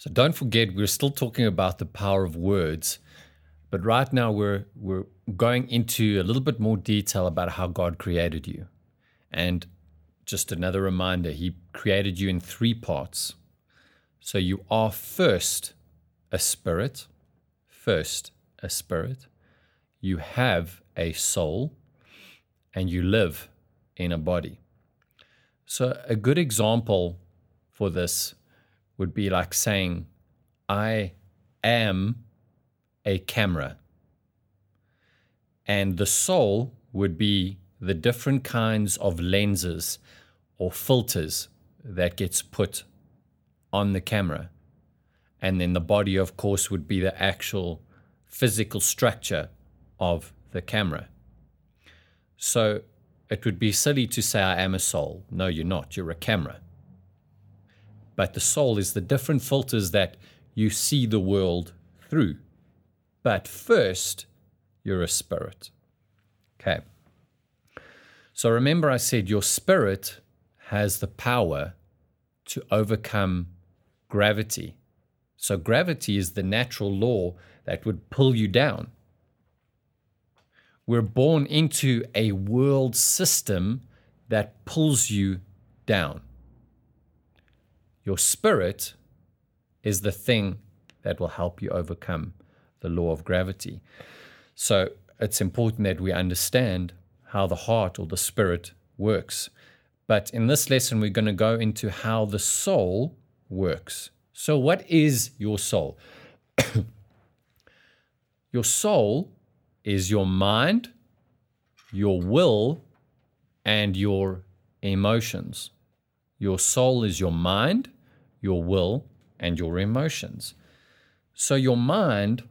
So don't forget, we're still talking about the power of words, but right now we're we're going into a little bit more detail about how God created you. And just another reminder, He created you in three parts. So you are first a spirit, first a spirit. You have a soul, and you live in a body. So, a good example for this would be like saying, I am a camera. And the soul would be the different kinds of lenses or filters that gets put on the camera. And then the body, of course, would be the actual physical structure of the camera. So it would be silly to say, I am a soul. No, you're not. You're a camera. But the soul is the different filters that you see the world through. But first, you're a spirit. Okay. So remember, I said your spirit has the power to overcome gravity. So, gravity is the natural law that would pull you down. We're born into a world system that pulls you down. Your spirit is the thing that will help you overcome the law of gravity. So, it's important that we understand how the heart or the spirit works. But in this lesson, we're going to go into how the soul works. So, what is your soul? your soul is your mind, your will, and your emotions. Your soul is your mind, your will, and your emotions. So, your mind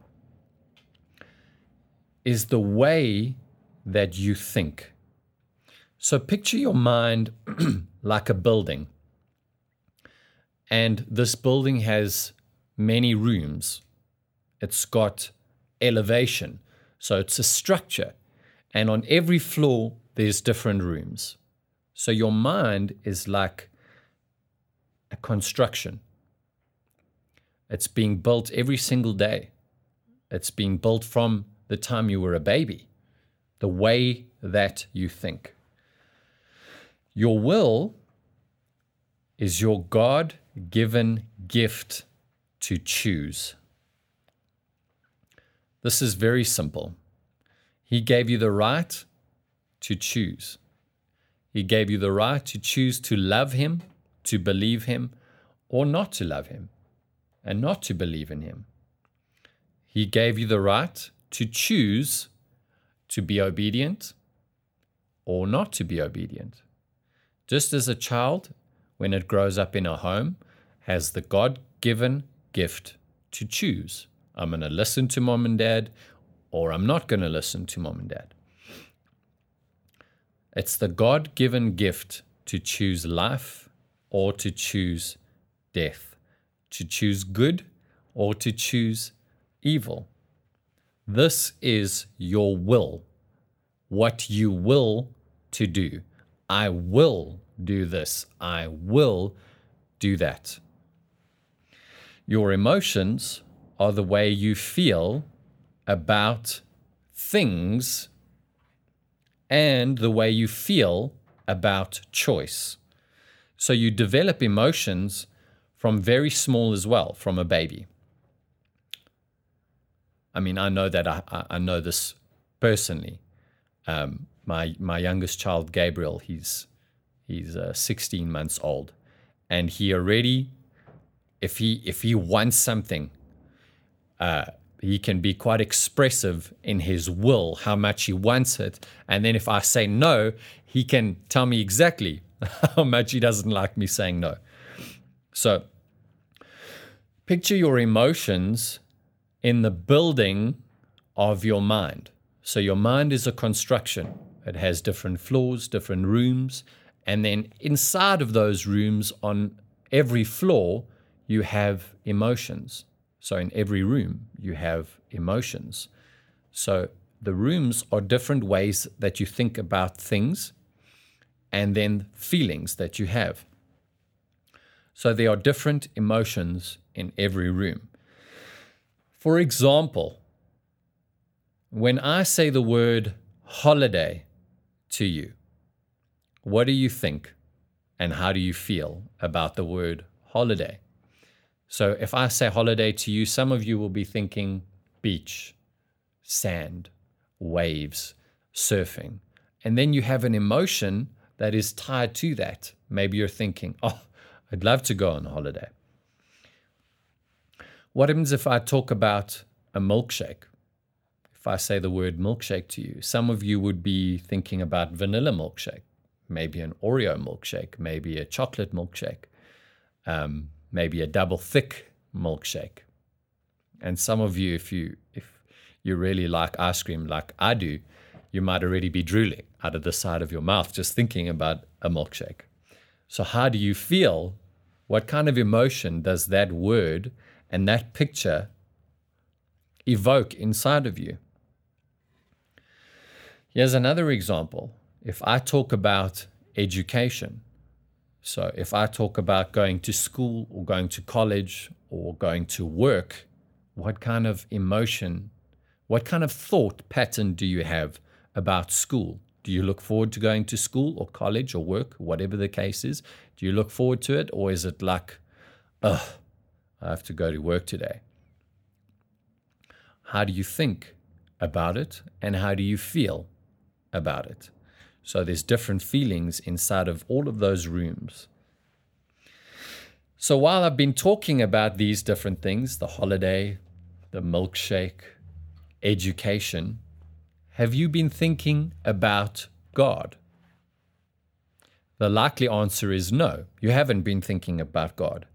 is the way that you think. So, picture your mind like a building. And this building has many rooms. It's got elevation. So it's a structure. And on every floor, there's different rooms. So your mind is like a construction. It's being built every single day. It's being built from the time you were a baby, the way that you think. Your will is your God given gift to choose. This is very simple. He gave you the right to choose. He gave you the right to choose to love Him, to believe Him, or not to love Him, and not to believe in Him. He gave you the right to choose to be obedient or not to be obedient. Just as a child, when it grows up in a home, has the God given gift to choose. I'm going to listen to mom and dad, or I'm not going to listen to mom and dad. It's the God given gift to choose life or to choose death, to choose good or to choose evil. This is your will, what you will to do. I will do this. I will do that. Your emotions are the way you feel about things and the way you feel about choice. So you develop emotions from very small as well, from a baby. I mean, I know that I, I know this personally. Um, my my youngest child, Gabriel, he's he's uh, 16 months old, and he already if he if he wants something, uh, he can be quite expressive in his will how much he wants it, and then if I say no, he can tell me exactly how much he doesn't like me saying no. So, picture your emotions in the building of your mind. So, your mind is a construction. It has different floors, different rooms, and then inside of those rooms, on every floor, you have emotions. So in every room, you have emotions. So the rooms are different ways that you think about things and then feelings that you have. So there are different emotions in every room. For example, when I say the word holiday to you, what do you think and how do you feel about the word holiday? So, if I say holiday to you, some of you will be thinking beach, sand, waves, surfing. And then you have an emotion that is tied to that. Maybe you're thinking, oh, I'd love to go on holiday. What happens if I talk about a milkshake? If I say the word milkshake to you, some of you would be thinking about vanilla milkshake, maybe an Oreo milkshake, maybe a chocolate milkshake, um, maybe a double thick milkshake. And some of you, if you if you really like ice cream like I do, you might already be drooling out of the side of your mouth just thinking about a milkshake. So, how do you feel? What kind of emotion does that word and that picture evoke inside of you? Here's another example. If I talk about education, so if I talk about going to school or going to college or going to work, what kind of emotion, what kind of thought pattern do you have about school? Do you look forward to going to school or college or work, whatever the case is? Do you look forward to it? Or is it like, ugh, I have to go to work today? How do you think about it and how do you feel about it? So there's different feelings inside of all of those rooms. So while I've been talking about these different things, the holiday, the milkshake, education, have you been thinking about God? The likely answer is no, you haven't been thinking about God.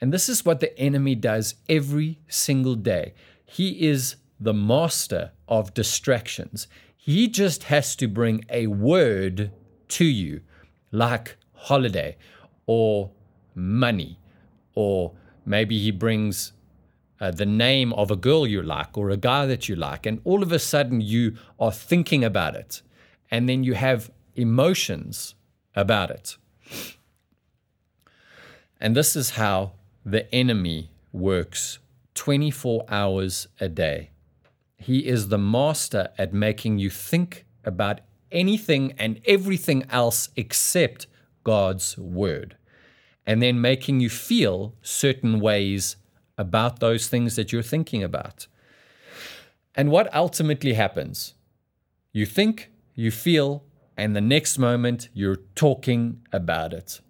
And this is what the enemy does every single day. He is the master of distractions. He just has to bring a word to you, like holiday or money, or maybe he brings uh, the name of a girl you like or a guy that you like, and all of a sudden you are thinking about it, and then you have emotions about it. And this is how the enemy works 24 hours a day. He is the master at making you think about anything and everything else except God's word, and then making you feel certain ways about those things that you're thinking about. And what ultimately happens? You think, you feel, and the next moment you're talking about it.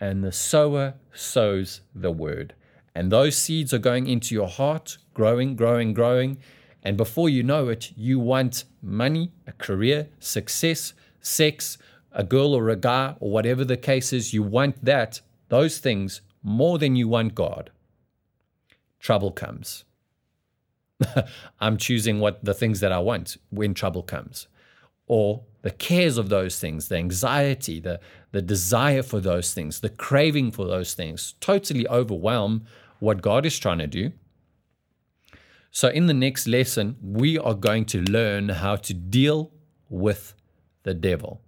And the sower sows the word. And those seeds are going into your heart, growing, growing, growing. And before you know it, you want money, a career, success, sex, a girl or a guy, or whatever the case is. You want that, those things, more than you want God trouble comes. I'm choosing what the things that I want when trouble comes. Or the cares of those things, the anxiety, the, the desire for those things, the craving for those things totally overwhelm what God is trying to do. So, in the next lesson, we are going to learn how to deal with the devil.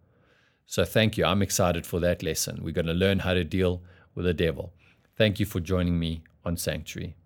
So, thank you. I'm excited for that lesson. We're going to learn how to deal with the devil. Thank you for joining me on Sanctuary.